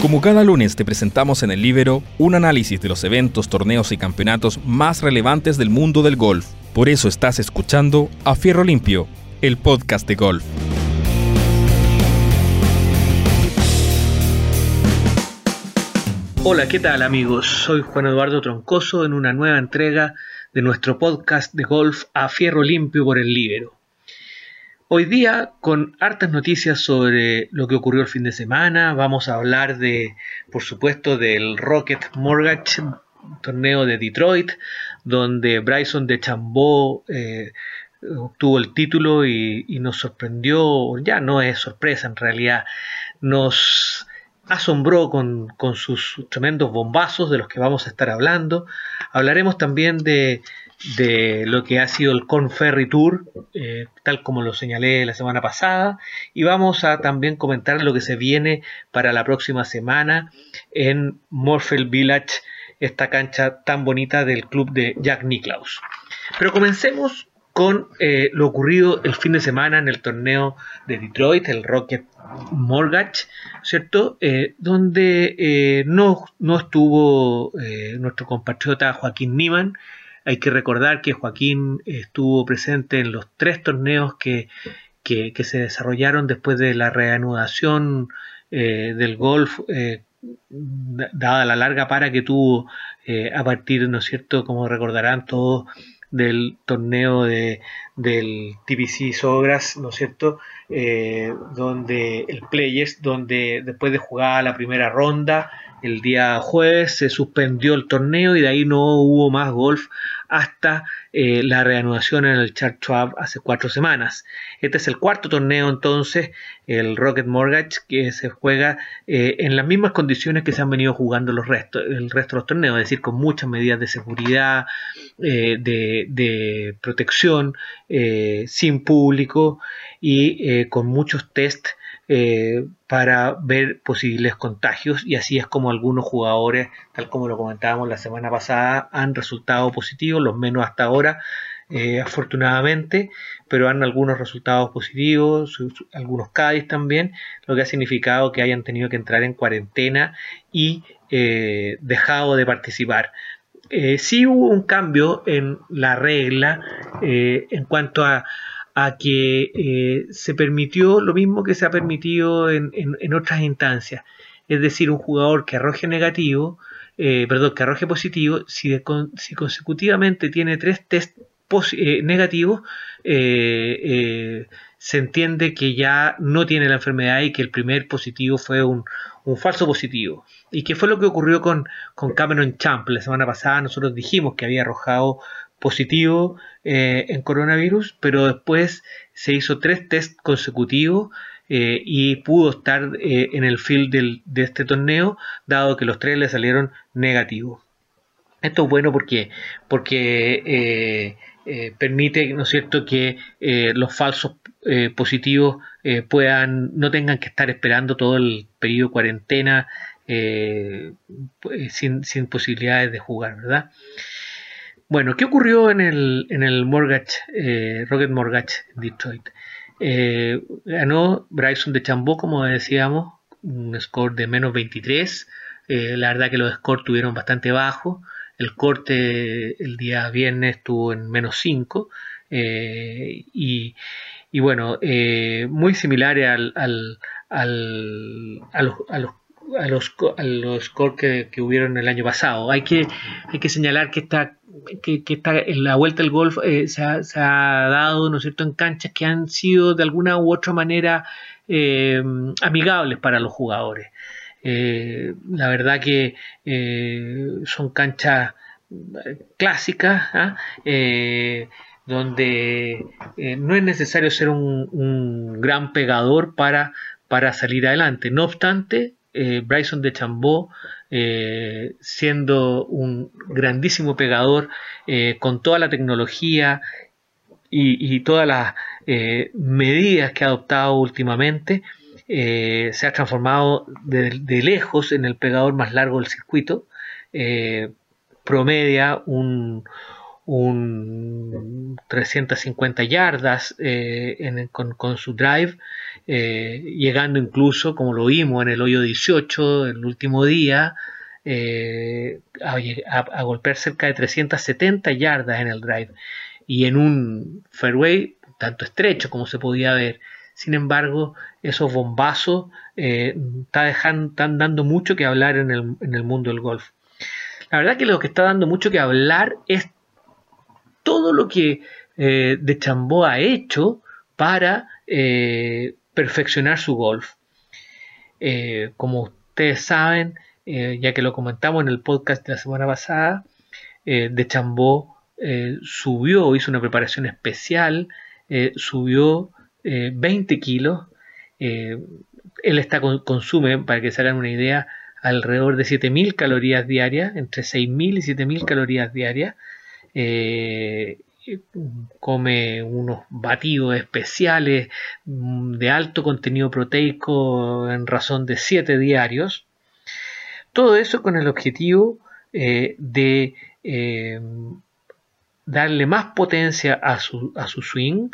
Como cada lunes te presentamos en el Libero un análisis de los eventos, torneos y campeonatos más relevantes del mundo del golf. Por eso estás escuchando A Fierro Limpio, el podcast de golf. Hola, ¿qué tal amigos? Soy Juan Eduardo Troncoso en una nueva entrega de nuestro podcast de golf A Fierro Limpio por el Libero. Hoy día, con hartas noticias sobre lo que ocurrió el fin de semana, vamos a hablar de, por supuesto, del Rocket Mortgage, torneo de Detroit, donde Bryson de Chambó eh, obtuvo el título y, nos sorprendió, ya no es sorpresa en realidad, nos asombró con sus tremendos bombazos de los que vamos a estar hablando. Hablaremos también de de lo que ha sido el Conferry Tour, eh, tal como lo señalé la semana pasada, y vamos a también comentar lo que se viene para la próxima semana en Morfield Village, esta cancha tan bonita del club de Jack Nicklaus. Pero comencemos con eh, lo ocurrido el fin de semana en el torneo de Detroit, el Rocket Mortgage, ¿cierto? Eh, donde no, no, estuvo nuestro compatriota Joaquín Niman, hay que recordar que Joaquín estuvo presente en los tres torneos que, se desarrollaron después de la reanudación eh, del golf, eh, dada la larga para que tuvo eh, a partir, ¿no es cierto?, como recordarán todos, del torneo de, del TPC Sogras, ¿no es cierto?, donde el Players, donde después de jugar la primera ronda, el día jueves se suspendió el torneo y de ahí no hubo más golf hasta eh, la reanudación en el Chart hace cuatro semanas. Este es el cuarto torneo entonces, el Rocket Mortgage, que se juega eh, en las mismas condiciones que se han venido jugando los restos, el resto de los torneos, es decir, con muchas medidas de seguridad, eh, de, protección, sin público y con muchos test eh, para ver posibles contagios y así es como algunos jugadores, tal como lo comentábamos la semana pasada, han resultado positivos, los menos hasta ahora, eh, afortunadamente, pero han algunos resultados positivos, algunos Cádiz también, lo que ha significado que hayan tenido que entrar en cuarentena y eh, dejado de participar. sí hubo un cambio en la regla en cuanto a a que eh, se permitió lo mismo que se ha permitido en, otras instancias. Es decir, un jugador que arroje negativo, eh, perdón, que arroje positivo, si, consecutivamente tiene tres test eh, negativos, se entiende que ya no tiene la enfermedad y que el primer positivo fue un, falso positivo. ¿Y qué fue lo que ocurrió con, con Cameron Champ? La semana pasada nosotros dijimos que había arrojado positivo eh, en coronavirus, pero después se hizo tres test consecutivos eh, y pudo estar eh, en el field de este torneo, dado que los tres le salieron negativos. Esto es bueno porque, porque permite, ¿no es cierto?, que los falsos positivos puedan, no tengan que estar esperando todo el periodo de cuarentena sin, sin posibilidades de jugar, ¿verdad? Bueno, ¿qué ocurrió en el, en el Mortgage, eh, Rocket Mortgage Detroit? Eh, ganó Bryson de Chambó, como decíamos, un score de menos 23. Eh, la verdad que los scores tuvieron bastante bajo. El corte el día viernes estuvo en menos 5. Y, y, bueno, muy similar al, al, al, a, los, a los a los, a los scores que, que, hubieron el año pasado. Hay que, hay que señalar que esta, que, que esta, en la vuelta del golf eh, se, ha, se, ha, dado, ¿no es cierto?, en canchas que han sido de alguna u otra manera eh, amigables para los jugadores. Eh, la verdad que son canchas clásicas, ¿ah? donde no es necesario ser un, un gran pegador para, para salir adelante. No obstante, eh, Bryson de Chambó, eh, siendo un grandísimo pegador, eh, con toda la tecnología y, todas las medidas que ha adoptado últimamente, se ha transformado de, lejos en el pegador más largo del circuito. promedia un, 350 yardas con, con, su drive llegando incluso, como lo vimos en el hoyo 18, el último día, a, golpear cerca de 370 yardas en el drive y en un fairway tanto estrecho como se podía ver. Sin embargo, esos bombazos eh, están dando mucho que hablar en el, mundo del golf. La verdad que lo que está dando mucho que hablar es todo lo que eh, De Chambó ha hecho para eh, perfeccionar su golf. como ustedes saben, ya que lo comentamos en el podcast de la semana pasada, De Chambó subió, hizo una preparación especial, subió 20 kilos eh, él está consume, para que se hagan una idea, alrededor de 7.000 calorías diarias, entre 6.000 y 7.000 calorías diarias. Eh, come unos batidos especiales mm, de alto contenido proteico en razón de 7 diarios. Todo eso con el objetivo eh, de darle más potencia a su, swing,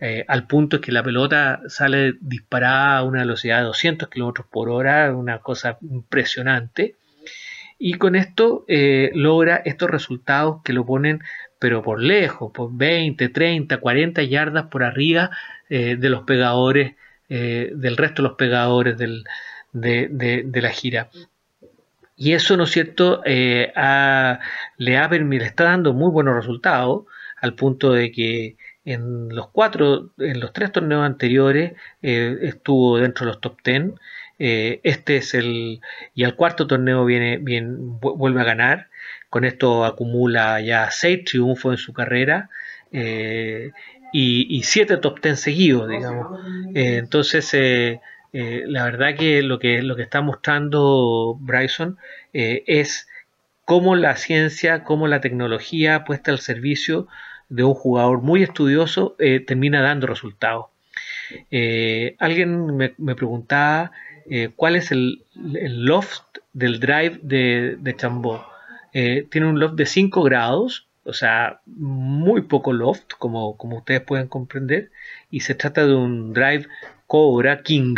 eh, al punto que la pelota sale disparada a una velocidad de 200 km por hora, una cosa impresionante. Y con esto eh, logra estos resultados que lo ponen, pero por lejos, por 20, 30, 40 yardas por arriba eh, de los pegadores, del resto de los pegadores de, la gira. Y eso, ¿no es cierto?, le, ha, le está dando muy buenos resultados, al punto de que en los cuatro, en los tres torneos anteriores eh, estuvo dentro de los top ten. Eh, este es el y al cuarto torneo viene, bien vuelve a ganar. Con esto acumula ya seis triunfos en su carrera eh, y, siete top ten seguidos, digamos. entonces la verdad que lo que lo que está mostrando Bryson es cómo la ciencia, cómo la tecnología puesta al servicio de un jugador muy estudioso eh, termina dando resultados. Eh, alguien me, preguntaba eh, cuál es el, loft del drive de, de Chambó. Tiene un loft de 5 grados, o sea, muy poco loft, como, como ustedes pueden comprender, y se trata de un drive Cobra King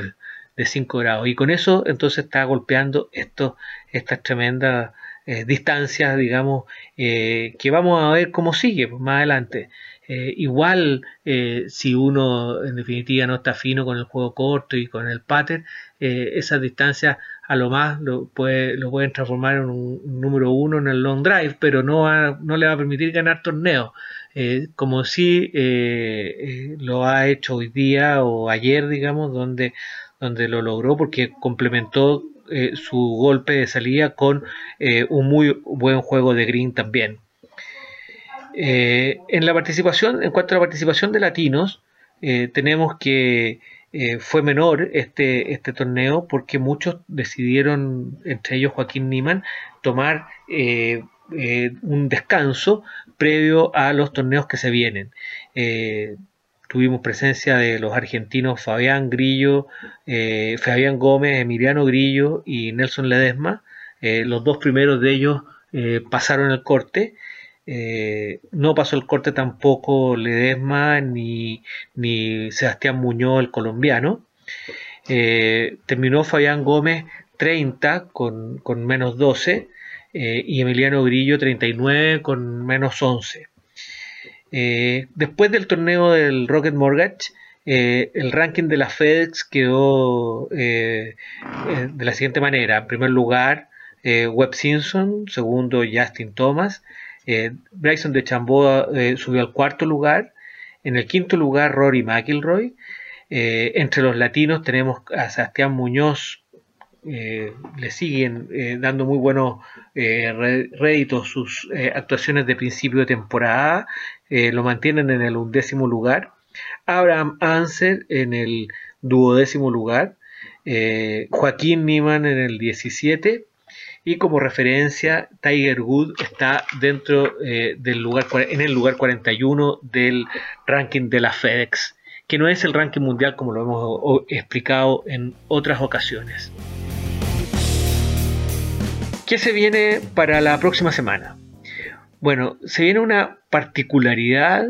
de 5 grados. Y con eso entonces está golpeando estas tremendas eh, distancias, digamos, eh, que vamos a ver cómo sigue más adelante. Eh, igual, si uno en definitiva no está fino con el juego corto y con el pattern, esas distancias a lo más lo, puede, lo pueden transformar en un, número uno en el long drive, pero no, no le va a permitir ganar torneos. como si lo ha hecho hoy día o ayer, digamos, donde, donde lo logró porque complementó eh, su golpe de salida con eh, un muy buen juego de green también. Eh, en la participación, en cuanto a la participación de latinos, tenemos que fue menor este, este torneo porque muchos decidieron, entre ellos Joaquín Niman, tomar un descanso previo a los torneos que se vienen tuvimos presencia de los argentinos Fabián Grillo, eh, Fabián Gómez, Emiliano Grillo y Nelson Ledesma. Eh, los dos primeros de ellos eh, pasaron el corte. No pasó el corte tampoco Ledesma ni, ni Sebastián Muñoz, el colombiano. terminó Fabián Gómez 30 con, con menos 12 y Emiliano Grillo 39 con menos 11. Eh, después del torneo del Rocket Mortgage, eh, el ranking de la FedEx quedó eh, de la siguiente manera. En primer lugar, Webb Simpson, segundo Justin Thomas, Bryson de Chambó subió al cuarto lugar, en el quinto lugar Rory McIlroy, entre los latinos tenemos a Sebastián Muñoz eh, le siguen eh, dando muy buenos eh, réditos sus actuaciones de principio de temporada, lo mantienen en el undécimo lugar. Abraham Anser en el duodécimo lugar, Joaquín Niman en el 17 y como referencia Tiger Wood está dentro del lugar en el lugar 41 del ranking de la FedEx que no es el ranking mundial como lo hemos explicado en otras ocasiones. ¿Qué se viene para la próxima semana? Bueno, se viene una particularidad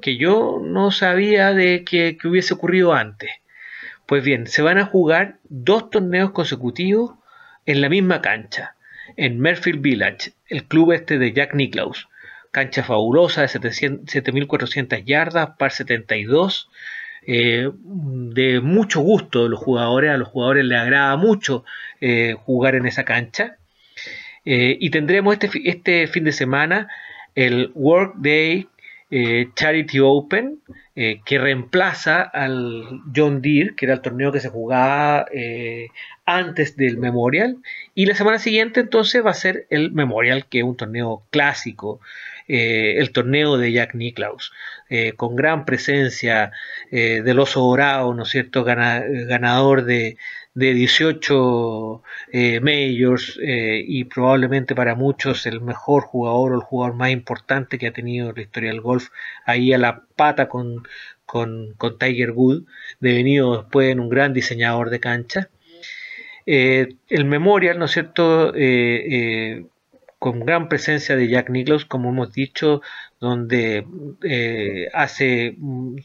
que yo no sabía de que, hubiese ocurrido antes. Pues bien, se van a jugar dos torneos consecutivos en la misma cancha, en Merfield Village, el club este de Jack Nicklaus. Cancha fabulosa de 7.400 yardas, par 72. Eh, de mucho gusto de los jugadores, a los jugadores les agrada mucho eh, jugar en esa cancha. Eh, y tendremos este, este fin de semana el Workday eh, Charity Open, eh, que reemplaza al John Deere, que era el torneo que se jugaba eh, antes del Memorial. Y la semana siguiente entonces va a ser el Memorial, que es un torneo clásico, el torneo de Jack Nicklaus, con gran presencia del oso dorado, ¿no es cierto?, ganador de, de 18 eh, majors eh, y probablemente para muchos el mejor jugador o el jugador más importante que ha tenido la historia del golf ahí a la pata con, con, Tiger Wood, devenido después en un gran diseñador de cancha. Eh, el Memorial, ¿no es cierto? con gran presencia de Jack Nicklaus, como hemos dicho, donde eh, hace, mm,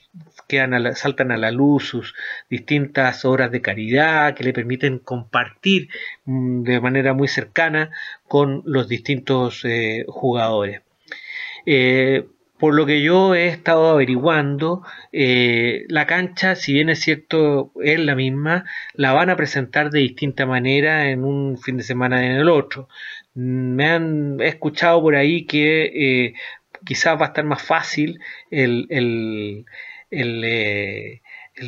saltan a la luz sus distintas obras de caridad que le permiten compartir mm, de manera muy cercana con los distintos eh, jugadores. Eh, por lo que yo he estado averiguando, la cancha, si bien es cierto, es la misma, la van a presentar de distinta manera en un fin de semana en el otro. Me han escuchado por ahí que quizás va a estar más fácil el, el, el, eh,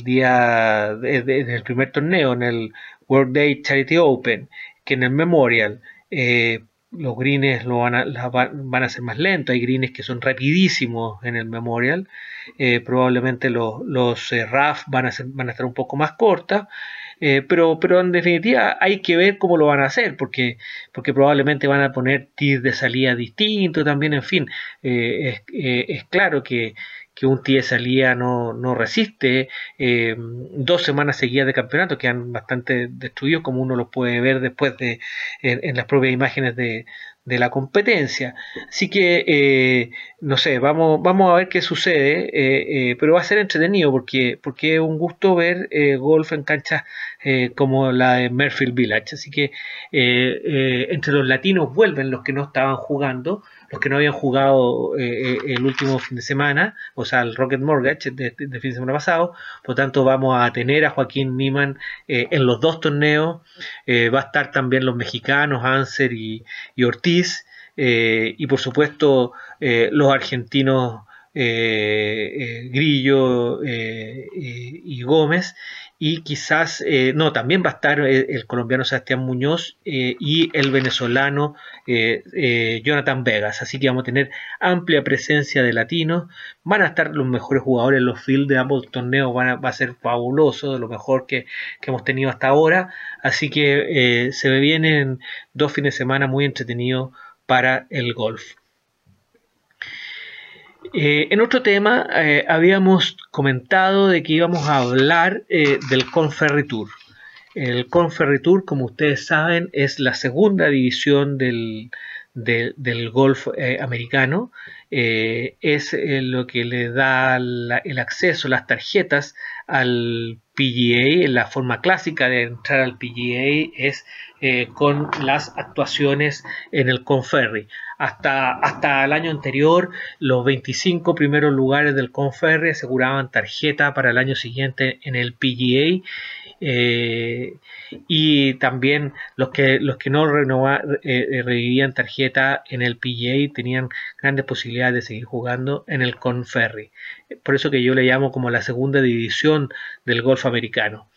día del primer torneo, en el World Day Charity Open, que en el Memorial. Eh, los greens lo van, a, van a ser más lentos, hay greens que son rapidísimos en el Memorial, probablemente los, los RAF van a, ser, van a estar un poco más cortas, eh, pero, pero en definitiva hay que ver cómo lo van a hacer, porque, porque probablemente van a poner tirs de salida distintos también, en fin, eh, es, eh, claro que, que un tee de salida no, no resiste. Dos semanas seguidas de campeonato, que han bastante destruidos, como uno lo puede ver después de en las propias imágenes de, de la competencia. Así que, eh, no sé, vamos, vamos a ver qué sucede, eh, eh, pero va a ser entretenido porque, porque es un gusto ver golf en canchas como la de Merfield Village. Así que entre los latinos vuelven los que no estaban jugando, los que no habían jugado el último fin de semana, o sea, el Rocket Mortgage de, fin de semana pasado. Por tanto, vamos a tener a Joaquín Niman en los dos torneos. va a estar también los mexicanos, Anser y Ortiz eh, y por supuesto eh, los argentinos eh, Grillo y Gómez y quizás, no, también va a estar el, colombiano Sebastián Muñoz y el venezolano Jonathan Vegas, así que vamos a tener amplia presencia de latinos, van a estar los mejores jugadores en los fields de ambos torneos, van a, va a ser fabuloso, de lo mejor que, que hemos tenido hasta ahora, así que se vienen dos fines de semana muy entretenidos para el golf. Eh, en otro tema eh, habíamos comentado de que íbamos a hablar eh, del Conferry Tour. El Conferry Tour, como ustedes saben, es la segunda división del, del golf americano. es lo que le da el acceso, las tarjetas al PGA. La forma clásica de entrar al PGA es eh, con las actuaciones en el Conferry. Hasta, hasta el año anterior, los 25 primeros lugares del Conferry aseguraban tarjeta para el año siguiente en el PGA. Eh, y también los que, los que no eh, revivían tarjeta en el PGA tenían grandes posibilidades de seguir jugando en el Conferry. Por eso que yo le llamo como la segunda división del golf americano.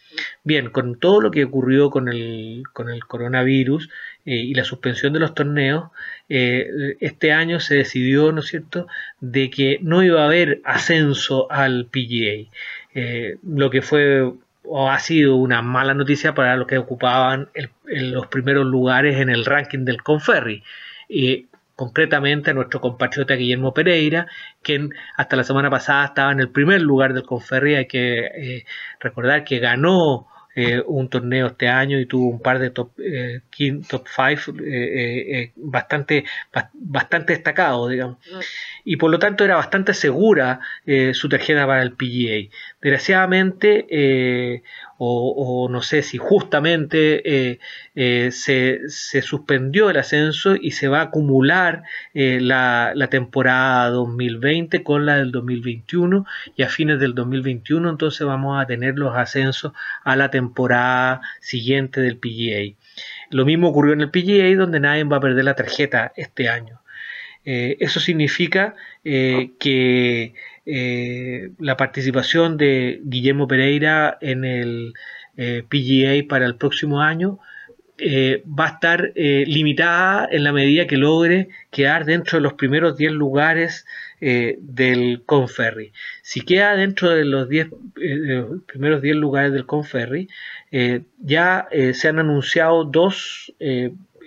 Bien, con todo lo que ocurrió con el, con el coronavirus eh, y la suspensión de los torneos, eh, este año se decidió, ¿no es cierto?, de que no iba a haber ascenso al PGA, eh, lo que fue o ha sido una mala noticia para los que ocupaban los primeros lugares en el ranking del Conferry concretamente a nuestro compatriota Guillermo Pereira, quien hasta la semana pasada estaba en el primer lugar del Conferri. Hay que eh, recordar que ganó eh, un torneo este año y tuvo un par de top eh, top 5 eh, bastante bastante destacados digamos mm. y por lo tanto era bastante segura su tarjeta para el PGA desgraciadamente o, no sé si justamente eh, eh, se, suspendió el ascenso y se va a acumular eh, la, la, temporada 2020 con la del 2021 y a fines del 2021 entonces vamos a tener los ascensos a la temporada siguiente del PGA. Lo mismo ocurrió en el PGA donde nadie va a perder la tarjeta este año. eso significa que eh, la participación de Guillermo Pereira en el eh, PGA para el próximo año eh, va a estar limitada en la medida que logre quedar dentro de los primeros 10 lugares del Conferry. Si queda dentro de los, 10, primeros 10 lugares del Conferry, ya se han anunciado dos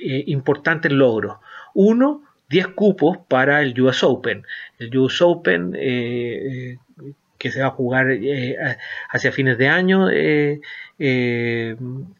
importantes logros. Uno, 10 cupos para el US Open. El US Open eh, eh, que se va a jugar eh, hacia fines de año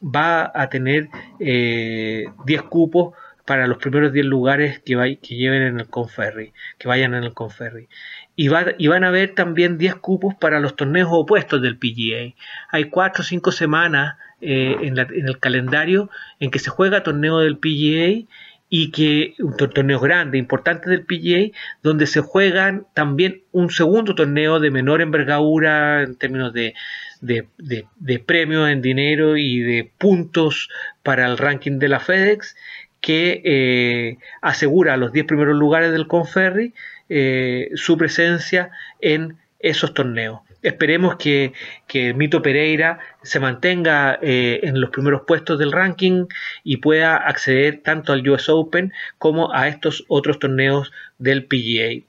va a tener 10 cupos para los primeros 10 lugares que, que lleven en el Conferry, que vayan en el Conferry. Y, y van a haber también 10 cupos para los torneos opuestos del PGA. Hay 4 o 5 semanas en, en, el calendario en que se juega torneo del PGA y que un torneo grande, importante del PGA, donde se juegan también un segundo torneo de menor envergadura en términos de, de, de, premios en dinero y de puntos para el ranking de la FedEx, que eh, asegura a los 10 primeros lugares del Conferry eh, su presencia en esos torneos. Esperemos que, Mito Pereira se mantenga eh, en los primeros puestos del ranking y pueda acceder tanto al US Open como a estos otros torneos del PGA.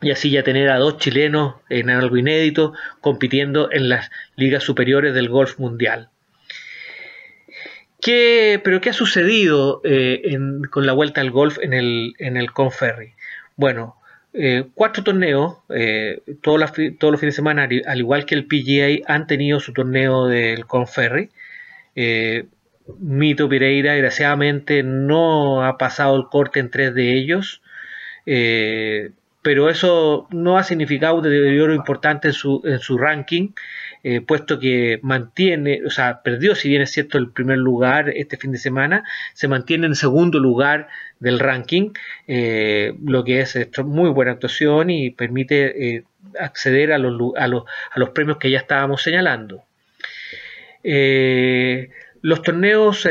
Y así ya tener a dos chilenos en algo inédito compitiendo en las ligas superiores del golf mundial. ¿Qué, ¿Pero qué ha sucedido eh, con la vuelta al golf en el, en el Conferry? Bueno, eh, cuatro torneos, eh, todos, los, fines de semana, al igual que el PGA, han tenido su torneo del Conferry. Eh, Mito Pereira, desgraciadamente, no ha pasado el corte en tres de ellos, pero eso no ha significado un deterioro importante en su, en su ranking. Eh, puesto que mantiene, o sea, perdió, si bien es cierto, el primer lugar este fin de semana, se mantiene en segundo lugar del ranking, eh, lo que es muy buena actuación y permite eh, acceder a los, a, los, a los, premios que ya estábamos señalando. los torneos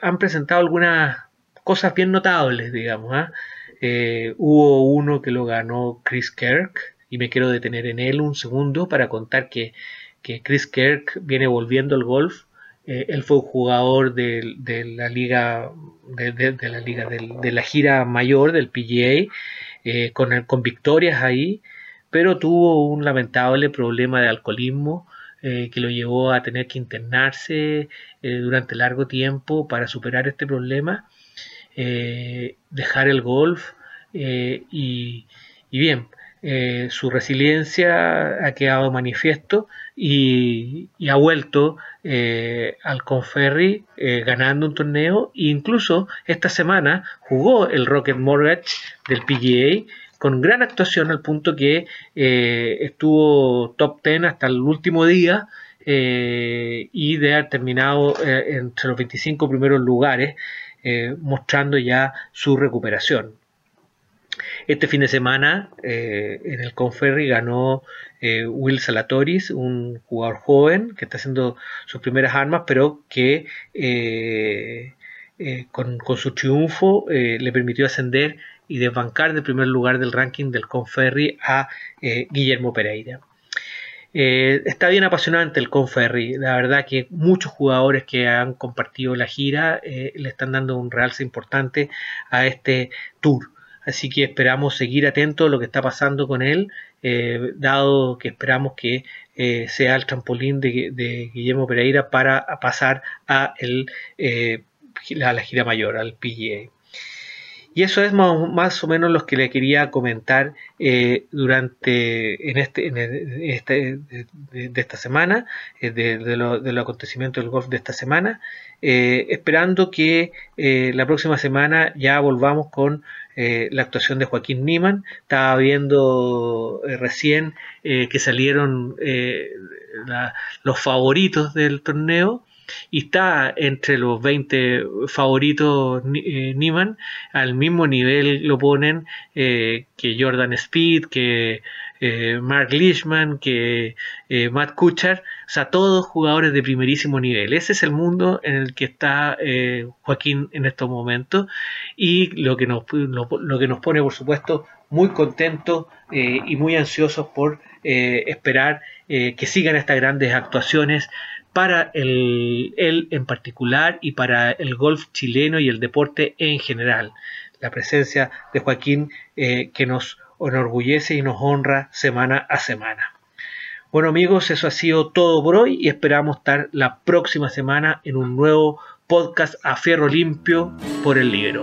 han presentado algunas cosas bien notables, digamos. ¿ah? hubo uno que lo ganó Chris Kirk, y me quiero detener en él un segundo para contar que que Chris Kirk viene volviendo al golf. Eh, él fue un jugador de, la liga, de, la liga de, la gira mayor del PGA, eh, con, victorias ahí, pero tuvo un lamentable problema de alcoholismo eh, que lo llevó a tener que internarse durante largo tiempo para superar este problema, dejar el golf y bien, eh, su resiliencia ha quedado manifiesto y, ha vuelto eh, al Conferry eh, ganando un torneo e incluso esta semana jugó el Rocket Mortgage del PGA con gran actuación al punto que estuvo top 10 hasta el último día y de haber terminado entre los 25 primeros lugares mostrando ya su recuperación. Este fin de semana eh, en el Conferry ganó eh, Will Salatoris, un jugador joven que está haciendo sus primeras armas, pero que eh, con, su triunfo le permitió ascender y desbancar del primer lugar del ranking del Conferry a Guillermo Pereira. está bien apasionante el Conferry, la verdad que muchos jugadores que han compartido la gira le están dando un realce importante a este tour. Así que esperamos seguir atentos a lo que está pasando con él, eh, dado que esperamos que eh, sea el trampolín de, Guillermo Pereira para pasar a, eh, la gira mayor, al PGA. Y eso es más, o menos lo que le quería comentar durante en este, este de, esta semana, de, de, lo, del golf de esta semana, esperando que la próxima semana ya volvamos con la actuación de Joaquín Niman. Estaba viendo recién que salieron los favoritos del torneo y está entre los 20 favoritos eh, Niman, al mismo nivel lo ponen eh, que Jordan Speed, que eh, Mark Leishman, que Matt Kuchar, o sea, todos jugadores de primerísimo nivel. Ese es el mundo en el que está Joaquín en estos momentos. Y lo que nos, lo, que nos pone, por supuesto, muy contentos y muy ansiosos por esperar que sigan estas grandes actuaciones para él en particular y para el golf chileno y el deporte en general. La presencia de Joaquín eh, que nos enorgullece y nos honra semana a semana. Bueno amigos, eso ha sido todo por hoy y esperamos estar la próxima semana en un nuevo podcast a fierro limpio por el libro.